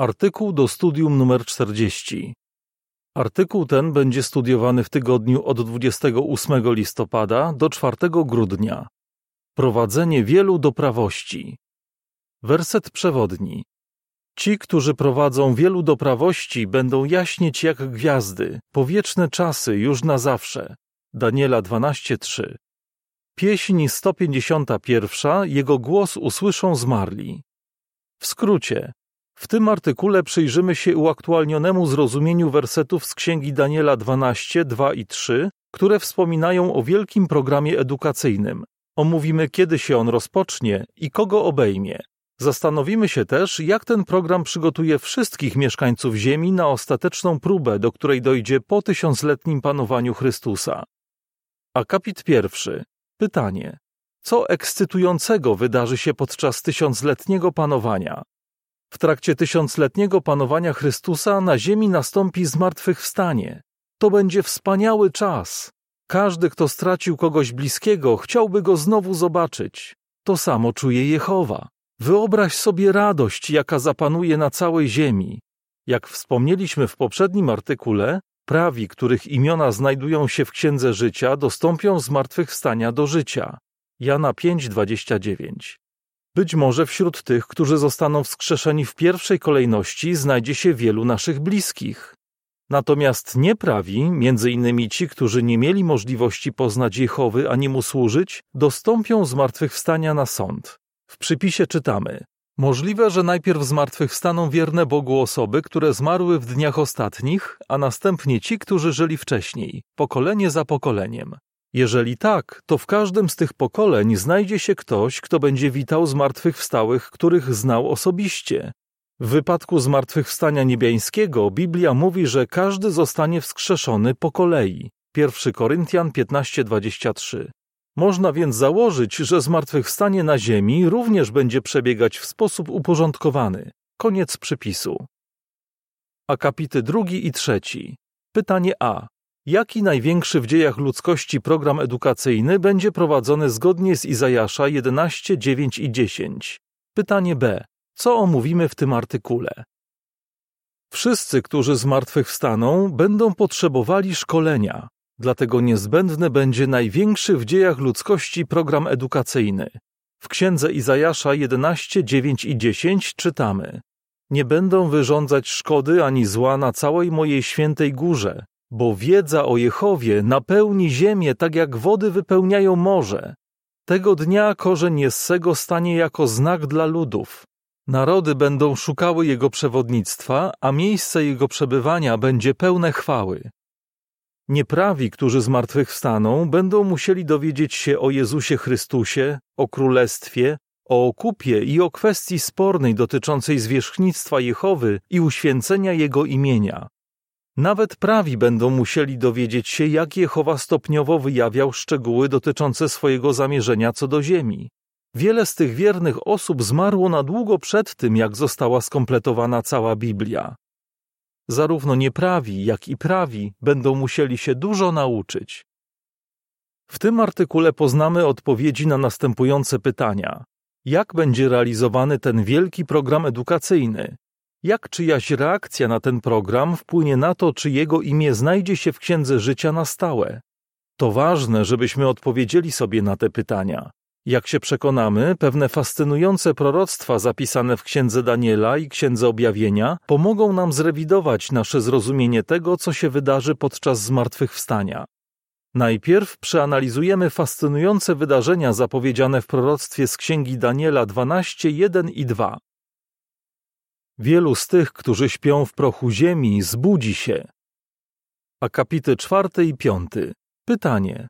Artykuł do studium numer 40. Artykuł ten będzie studiowany w tygodniu od 28 listopada do 4 grudnia. Prowadzenie wielu do prawości. Werset przewodni. Ci, którzy prowadzą wielu do prawości, będą jaśnieć jak gwiazdy, po wieczne czasy już na zawsze. Daniela 12:3. Pieśń 151. Jego głos usłyszą zmarli. W skrócie, w tym artykule przyjrzymy się uaktualnionemu zrozumieniu wersetów z Księgi Daniela 12, 2 i 3, które wspominają o wielkim programie edukacyjnym. Omówimy, kiedy się on rozpocznie i kogo obejmie. Zastanowimy się też, jak ten program przygotuje wszystkich mieszkańców Ziemi na ostateczną próbę, do której dojdzie po tysiącletnim panowaniu Chrystusa. Akapit pierwszy. Pytanie. Co ekscytującego wydarzy się podczas tysiącletniego panowania? W trakcie tysiącletniego panowania Chrystusa na ziemi nastąpi zmartwychwstanie. To będzie wspaniały czas. Każdy, kto stracił kogoś bliskiego, chciałby go znowu zobaczyć. To samo czuje Jehowa. Wyobraź sobie radość, jaka zapanuje na całej ziemi. Jak wspomnieliśmy w poprzednim artykule, prawi, których imiona znajdują się w Księdze Życia, dostąpią zmartwychwstania do życia. Jana 5:29. Być może wśród tych, którzy zostaną wskrzeszeni w pierwszej kolejności, znajdzie się wielu naszych bliskich. Natomiast nieprawi, między innymi ci, którzy nie mieli możliwości poznać Jehowy ani mu służyć, dostąpią zmartwychwstania na sąd. W przypisie czytamy: Możliwe, że najpierw zmartwychwstaną wierne Bogu osoby, które zmarły w dniach ostatnich, a następnie ci, którzy żyli wcześniej, pokolenie za pokoleniem. Jeżeli tak, to w każdym z tych pokoleń znajdzie się ktoś, kto będzie witał zmartwychwstałych, których znał osobiście. W wypadku zmartwychwstania niebiańskiego Biblia mówi, że każdy zostanie wskrzeszony po kolei. 1 Koryntian 15:23. Można więc założyć, że zmartwychwstanie na ziemi również będzie przebiegać w sposób uporządkowany. Koniec przypisu. Akapity drugi i trzeci. Pytanie A. Jaki największy w dziejach ludzkości program edukacyjny będzie prowadzony zgodnie z Izajasza 11, 9 i 10? Pytanie B. Co omówimy w tym artykule? Wszyscy, którzy zmartwychwstaną, będą potrzebowali szkolenia, dlatego niezbędny będzie największy w dziejach ludzkości program edukacyjny. W księdze Izajasza 11, 9 i 10 czytamy: Nie będą wyrządzać szkody ani zła na całej mojej świętej górze, bo wiedza o Jehowie napełni ziemię tak jak wody wypełniają morze. Tego dnia korzeń Jessego stanie jako znak dla ludów. Narody będą szukały Jego przewodnictwa, a miejsce Jego przebywania będzie pełne chwały. Nieprawi, którzy zmartwychwstaną, będą musieli dowiedzieć się o Jezusie Chrystusie, o Królestwie, o okupie i o kwestii spornej dotyczącej zwierzchnictwa Jehowy i uświęcenia Jego imienia. Nawet prawi będą musieli dowiedzieć się, jak Jehowa stopniowo wyjawiał szczegóły dotyczące swojego zamierzenia co do ziemi. Wiele z tych wiernych osób zmarło na długo przed tym, jak została skompletowana cała Biblia. Zarówno nieprawi, jak i prawi będą musieli się dużo nauczyć. W tym artykule poznamy odpowiedzi na następujące pytania. Jak będzie realizowany ten wielki program edukacyjny? Jak czyjaś reakcja na ten program wpłynie na to, czy jego imię znajdzie się w Księdze Życia na stałe? To ważne, żebyśmy odpowiedzieli sobie na te pytania. Jak się przekonamy, pewne fascynujące proroctwa zapisane w Księdze Daniela i Księdze Objawienia pomogą nam zrewidować nasze zrozumienie tego, co się wydarzy podczas zmartwychwstania. Najpierw przeanalizujemy fascynujące wydarzenia zapowiedziane w proroctwie z Księgi Daniela 12, 1 i 2. Wielu z tych, którzy śpią w prochu ziemi, zbudzi się. Akapity czwarty i piąty. Pytanie.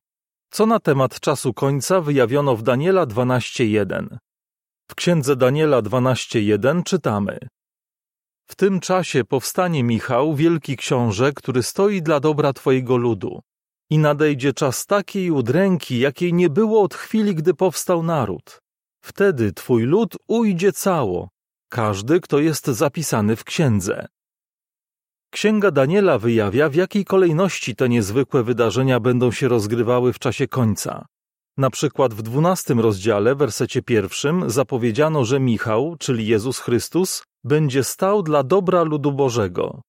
Co na temat czasu końca wyjawiono w Daniela 12.1? W księdze Daniela 12.1 czytamy W tym czasie powstanie Michał, wielki książę, który stoi dla dobra Twojego ludu. I nadejdzie czas takiej udręki, jakiej nie było od chwili, gdy powstał naród. Wtedy Twój lud ujdzie cało, każdy, kto jest zapisany w księdze. Księga Daniela wyjawia, w jakiej kolejności te niezwykłe wydarzenia będą się rozgrywały w czasie końca. Na przykład w dwunastym rozdziale, wersecie pierwszym, zapowiedziano, że Michał, czyli Jezus Chrystus, będzie stał dla dobra ludu Bożego.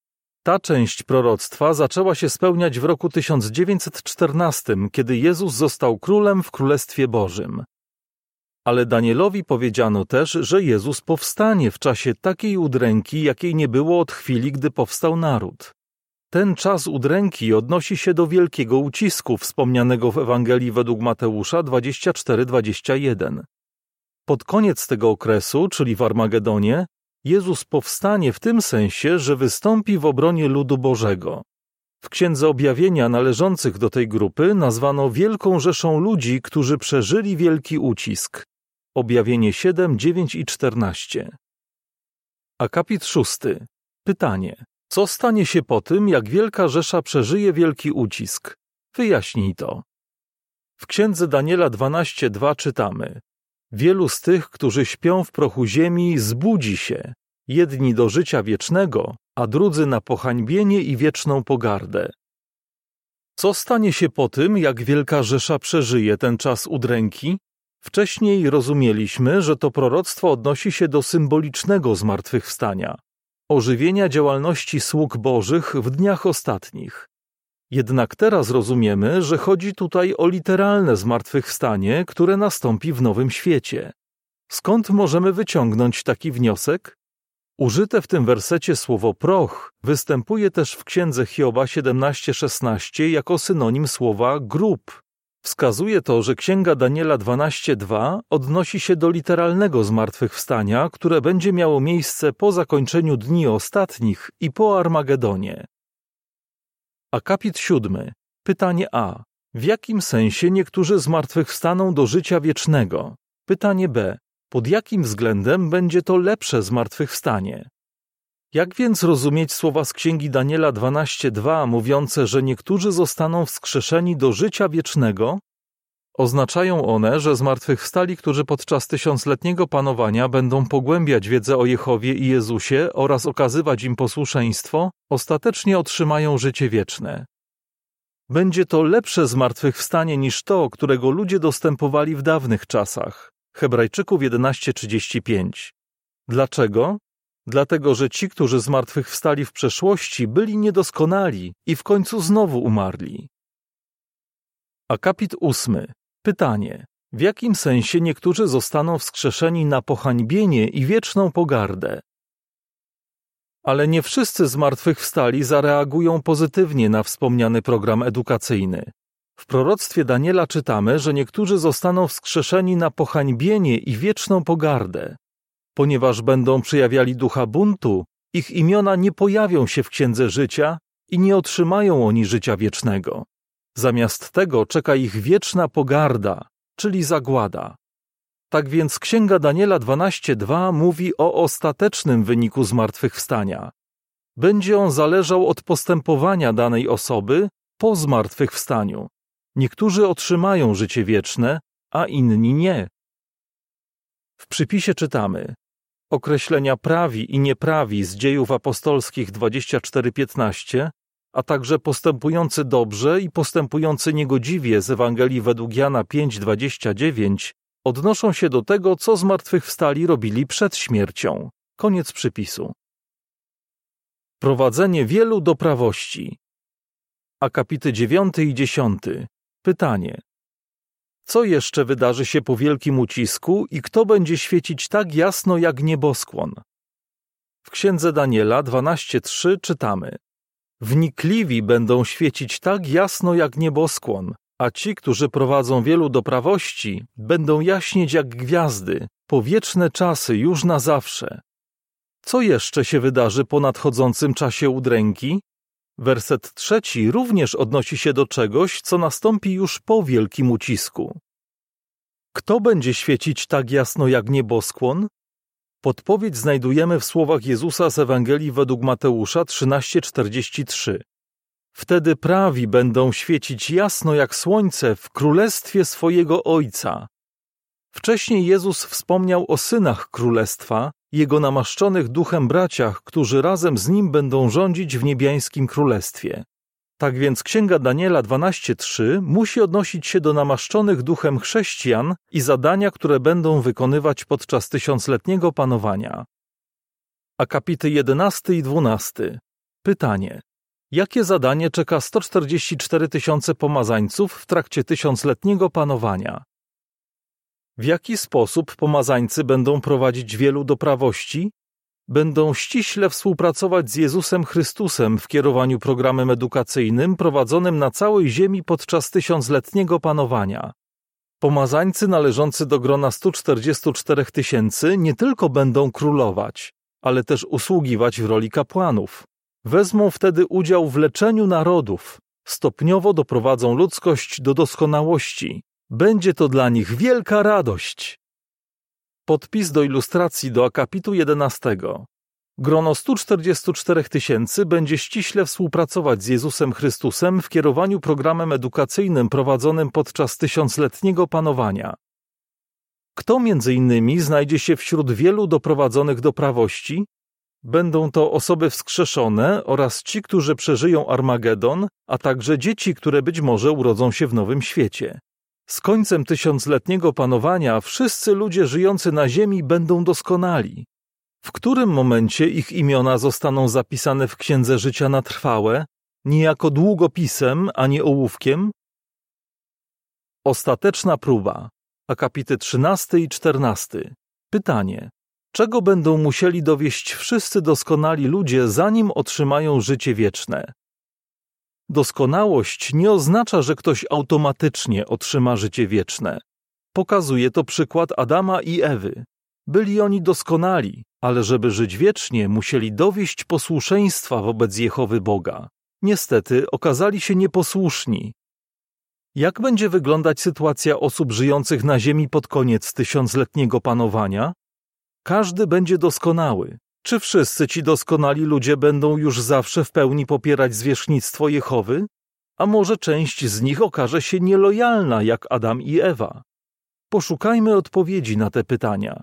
Ta część proroctwa zaczęła się spełniać w roku 1914, kiedy Jezus został królem w Królestwie Bożym. Ale Danielowi powiedziano też, że Jezus powstanie w czasie takiej udręki, jakiej nie było od chwili, gdy powstał naród. Ten czas udręki odnosi się do wielkiego ucisku wspomnianego w Ewangelii według Mateusza 24-21. Pod koniec tego okresu, czyli w Armagedonie, Jezus powstanie w tym sensie, że wystąpi w obronie ludu Bożego. W Księdze Objawienia należących do tej grupy nazwano wielką rzeszą ludzi, którzy przeżyli wielki ucisk. Objawienie 7, 9 i 14. Akapit 6. Pytanie. Co stanie się po tym, jak wielka rzesza przeżyje wielki ucisk? Wyjaśnij to. W księdze Daniela 12:2 czytamy: Wielu z tych, którzy śpią w prochu ziemi, zbudzi się, jedni do życia wiecznego, a drudzy na pohańbienie i wieczną pogardę. Co stanie się po tym, jak wielka rzesza przeżyje ten czas udręki? Wcześniej rozumieliśmy, że to proroctwo odnosi się do symbolicznego zmartwychwstania, ożywienia działalności sług bożych w dniach ostatnich. Jednak teraz rozumiemy, że chodzi tutaj o literalne zmartwychwstanie, które nastąpi w nowym świecie. Skąd możemy wyciągnąć taki wniosek? Użyte w tym wersecie słowo proch występuje też w księdze Hioba 17:16 jako synonim słowa grób. Wskazuje to, że księga Daniela 12:2 odnosi się do literalnego zmartwychwstania, które będzie miało miejsce po zakończeniu dni ostatnich i po Armagedonie. Akapit siódmy. Pytanie A. W jakim sensie niektórzy zmartwychwstaną do życia wiecznego? Pytanie B. Pod jakim względem będzie to lepsze zmartwychwstanie? Jak więc rozumieć słowa z księgi Daniela 12:2 mówiące, że niektórzy zostaną wskrzeszeni do życia wiecznego? Oznaczają one, że zmartwychwstali, którzy podczas tysiącletniego panowania będą pogłębiać wiedzę o Jehowie i Jezusie oraz okazywać im posłuszeństwo, ostatecznie otrzymają życie wieczne. Będzie to lepsze zmartwychwstanie niż to, którego ludzie dostępowali w dawnych czasach. Hebrajczyków 11:35. Dlaczego? Dlatego, że ci, którzy zmartwychwstali w przeszłości, byli niedoskonali i w końcu znowu umarli. Akapit ósmy. Pytanie. W jakim sensie niektórzy zostaną wskrzeszeni na pohańbienie i wieczną pogardę? Ale nie wszyscy zmartwychwstali zareagują pozytywnie na wspomniany program edukacyjny. W proroctwie Daniela czytamy, że niektórzy zostaną wskrzeszeni na pohańbienie i wieczną pogardę. Ponieważ będą przejawiali ducha buntu, ich imiona nie pojawią się w Księdze Życia i nie otrzymają oni życia wiecznego. Zamiast tego czeka ich wieczna pogarda, czyli zagłada. Tak więc Księga Daniela 12:2 mówi o ostatecznym wyniku zmartwychwstania. Będzie on zależał od postępowania danej osoby po zmartwychwstaniu. Niektórzy otrzymają życie wieczne, a inni nie. W przypisie czytamy: Określenia prawi i nieprawi z dziejów apostolskich 24:15 a także postępujący dobrze i postępujący niegodziwie z Ewangelii według Jana 5:29 odnoszą się do tego, co zmartwychwstali robili przed śmiercią. Koniec przypisu. Prowadzenie wielu do prawości. Akapity 9 i 10. Pytanie. Co jeszcze wydarzy się po wielkim ucisku i kto będzie świecić tak jasno jak nieboskłon? W księdze Daniela 12:3 czytamy: Wnikliwi będą świecić tak jasno jak nieboskłon, a ci, którzy prowadzą wielu do prawości, będą jaśnieć jak gwiazdy, po wieczne czasy już na zawsze. Co jeszcze się wydarzy po nadchodzącym czasie udręki? Werset trzeci również odnosi się do czegoś, co nastąpi już po wielkim ucisku. Kto będzie świecić tak jasno jak nieboskłon? Podpowiedź znajdujemy w słowach Jezusa z Ewangelii według Mateusza 13:43. Wtedy prawi będą świecić jasno jak słońce w królestwie swojego Ojca. Wcześniej Jezus wspomniał o synach królestwa, jego namaszczonych duchem braciach, którzy razem z nim będą rządzić w niebiańskim królestwie. Tak więc Księga Daniela 12:3 musi odnosić się do namaszczonych duchem chrześcijan i zadania, które będą wykonywać podczas tysiącletniego panowania. Akapity 11 i 12. Pytanie. Jakie zadanie czeka 144 tysiące pomazańców w trakcie tysiącletniego panowania? W jaki sposób pomazańcy będą prowadzić wielu do prawości? Będą ściśle współpracować z Jezusem Chrystusem w kierowaniu programem edukacyjnym prowadzonym na całej ziemi podczas tysiącletniego panowania. Pomazańcy należący do grona 144 tysięcy nie tylko będą królować, ale też usługiwać w roli kapłanów. Wezmą wtedy udział w leczeniu narodów, stopniowo doprowadzą ludzkość do doskonałości. Będzie to dla nich wielka radość. Podpis do ilustracji do akapitu 11. Grono 144 tysięcy będzie ściśle współpracować z Jezusem Chrystusem w kierowaniu programem edukacyjnym prowadzonym podczas tysiącletniego panowania. Kto między innymi znajdzie się wśród wielu doprowadzonych do prawości? Będą to osoby wskrzeszone oraz ci, którzy przeżyją Armagedon, a także dzieci, które być może urodzą się w nowym świecie. Z końcem tysiącletniego panowania wszyscy ludzie żyjący na ziemi będą doskonali. W którym momencie ich imiona zostaną zapisane w Księdze Życia na trwałe, nie jako długopisem ani ołówkiem? Ostateczna próba. Akapity 13 i 14. Pytanie. Czego będą musieli dowieść wszyscy doskonali ludzie, zanim otrzymają życie wieczne? Doskonałość nie oznacza, że ktoś automatycznie otrzyma życie wieczne. Pokazuje to przykład Adama i Ewy. Byli oni doskonali, ale żeby żyć wiecznie, musieli dowieść posłuszeństwa wobec Jehowy Boga. Niestety okazali się nieposłuszni. Jak będzie wyglądać sytuacja osób żyjących na ziemi pod koniec tysiącletniego panowania? Każdy będzie doskonały. Czy wszyscy ci doskonali ludzie będą już zawsze w pełni popierać zwierzchnictwo Jehowy? A może część z nich okaże się nielojalna jak Adam i Ewa? Poszukajmy odpowiedzi na te pytania.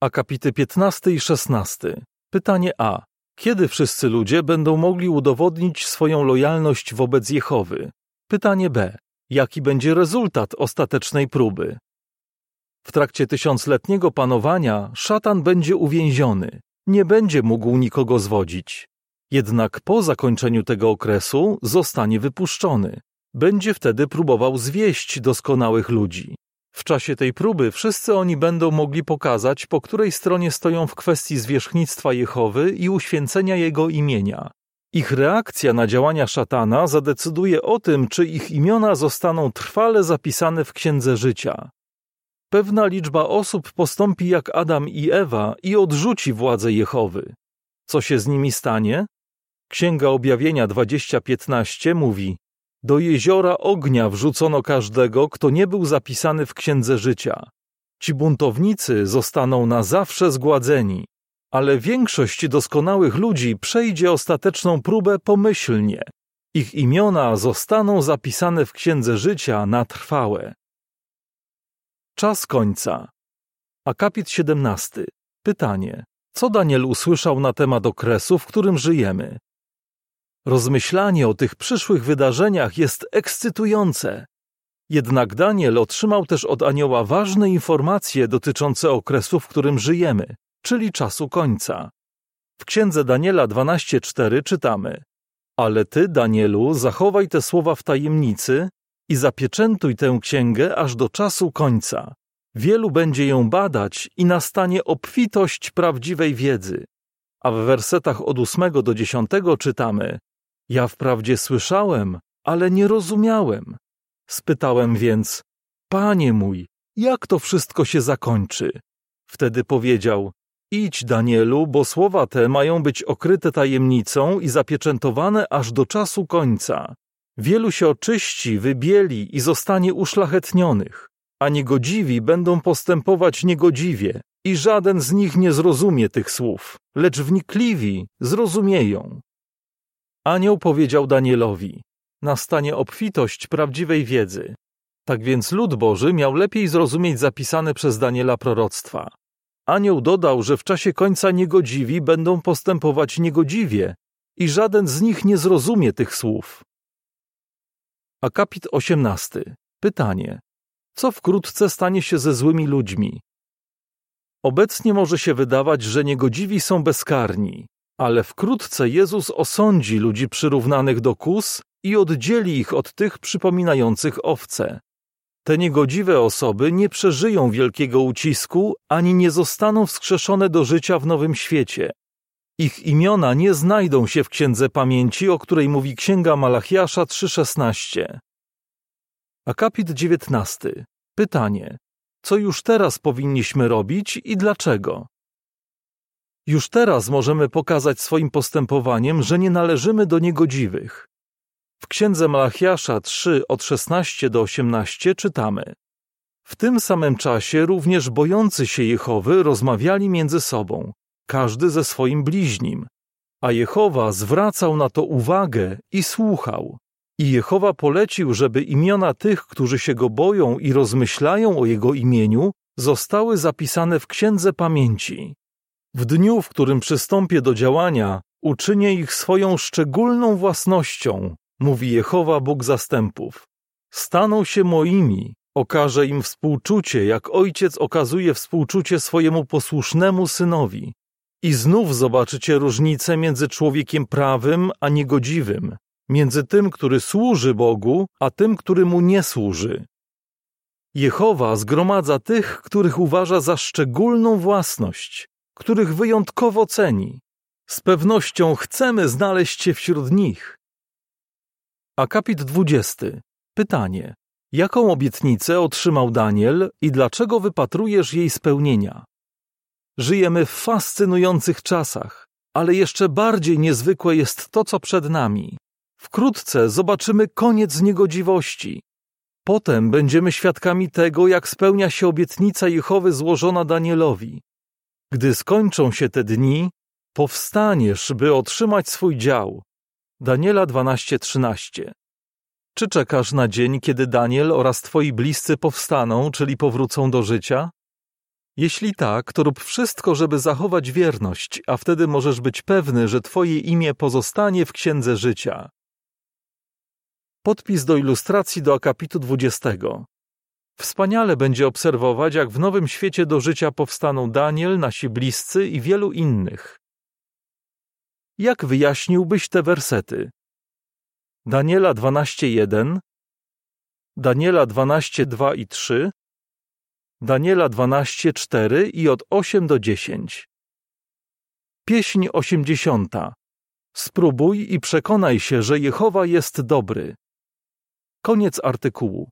Akapity 15 i 16. Pytanie A. Kiedy wszyscy ludzie będą mogli udowodnić swoją lojalność wobec Jehowy? Pytanie B. Jaki będzie rezultat ostatecznej próby? W trakcie tysiącletniego panowania szatan będzie uwięziony, nie będzie mógł nikogo zwodzić. Jednak po zakończeniu tego okresu zostanie wypuszczony. Będzie wtedy próbował zwieść doskonałych ludzi. W czasie tej próby wszyscy oni będą mogli pokazać, po której stronie stoją w kwestii zwierzchnictwa Jehowy i uświęcenia jego imienia. Ich reakcja na działania szatana zadecyduje o tym, czy ich imiona zostaną trwale zapisane w Księdze Życia. Pewna liczba osób postąpi jak Adam i Ewa i odrzuci władzę Jehowy. Co się z nimi stanie? Księga Objawienia 2015 mówi: Do jeziora ognia wrzucono każdego, kto nie był zapisany w księdze życia. Ci buntownicy zostaną na zawsze zgładzeni, ale większość doskonałych ludzi przejdzie ostateczną próbę pomyślnie. Ich imiona zostaną zapisane w księdze życia na trwałe. Czas końca. Akapit 17. Pytanie. Co Daniel usłyszał na temat okresu, w którym żyjemy? Rozmyślanie o tych przyszłych wydarzeniach jest ekscytujące. Jednak Daniel otrzymał też od anioła ważne informacje dotyczące okresu, w którym żyjemy, czyli czasu końca. W księdze Daniela 12:4 czytamy: Ale ty, Danielu, zachowaj te słowa w tajemnicy i zapieczętuj tę księgę aż do czasu końca. Wielu będzie ją badać i nastanie obfitość prawdziwej wiedzy. A w wersetach od 8 do 10 czytamy: Ja wprawdzie słyszałem, ale nie rozumiałem. Spytałem więc: Panie mój, jak to wszystko się zakończy? Wtedy powiedział: Idź, Danielu, bo słowa te mają być okryte tajemnicą i zapieczętowane aż do czasu końca. Wielu się oczyści, wybieli i zostanie uszlachetnionych, a niegodziwi będą postępować niegodziwie i żaden z nich nie zrozumie tych słów, lecz wnikliwi zrozumieją. Anioł powiedział Danielowi, nastanie obfitość prawdziwej wiedzy. Tak więc lud Boży miał lepiej zrozumieć zapisane przez Daniela proroctwa. Anioł dodał, że w czasie końca niegodziwi będą postępować niegodziwie i żaden z nich nie zrozumie tych słów. Akapit 18. Pytanie. Co wkrótce stanie się ze złymi ludźmi? Obecnie może się wydawać, że niegodziwi są bezkarni, ale wkrótce Jezus osądzi ludzi przyrównanych do kus i oddzieli ich od tych przypominających owce. Te niegodziwe osoby nie przeżyją wielkiego ucisku ani nie zostaną wskrzeszone do życia w nowym świecie. Ich imiona nie znajdą się w Księdze Pamięci, o której mówi Księga Malachiasza 3,16. Akapit 19. Pytanie. Co już teraz powinniśmy robić i dlaczego? Już teraz możemy pokazać swoim postępowaniem, że nie należymy do niegodziwych. W księdze Malachiasza 3 od 16 do 18 czytamy: W tym samym czasie również bojący się Jehowy rozmawiali między sobą, każdy ze swoim bliźnim, a Jehowa zwracał na to uwagę i słuchał. I Jehowa polecił, żeby imiona tych, którzy się go boją i rozmyślają o jego imieniu, zostały zapisane w księdze pamięci. W dniu, w którym przystąpię do działania, uczynię ich swoją szczególną własnością, mówi Jehowa Bóg zastępów. Staną się moimi, okażę im współczucie, jak ojciec okazuje współczucie swojemu posłusznemu synowi. I znów zobaczycie różnicę między człowiekiem prawym a niegodziwym, między tym, który służy Bogu, a tym, który mu nie służy. Jehowa zgromadza tych, których uważa za szczególną własność, których wyjątkowo ceni. Z pewnością chcemy znaleźć się wśród nich. Akapit 20. Pytanie. Jaką obietnicę otrzymał Daniel i dlaczego wypatrujesz jej spełnienia? Żyjemy w fascynujących czasach, ale jeszcze bardziej niezwykłe jest to, co przed nami. Wkrótce zobaczymy koniec niegodziwości. Potem będziemy świadkami tego, jak spełnia się obietnica Jehowy złożona Danielowi. Gdy skończą się te dni, powstaniesz, by otrzymać swój dział. Daniela 12:13. Czy czekasz na dzień, kiedy Daniel oraz twoi bliscy powstaną, czyli powrócą do życia? Jeśli tak, to rób wszystko, żeby zachować wierność, a wtedy możesz być pewny, że twoje imię pozostanie w księdze życia. Podpis do ilustracji do akapitu 20. Wspaniale będzie obserwować, jak w nowym świecie do życia powstaną Daniel, nasi bliscy i wielu innych. Jak wyjaśniłbyś te wersety? Daniela 12:1, Daniela 12:2 i 3, Daniela 12:4 i od 8 do 10. Pieśń 80. Spróbuj i przekonaj się, że Jehowa jest dobry. Koniec artykułu.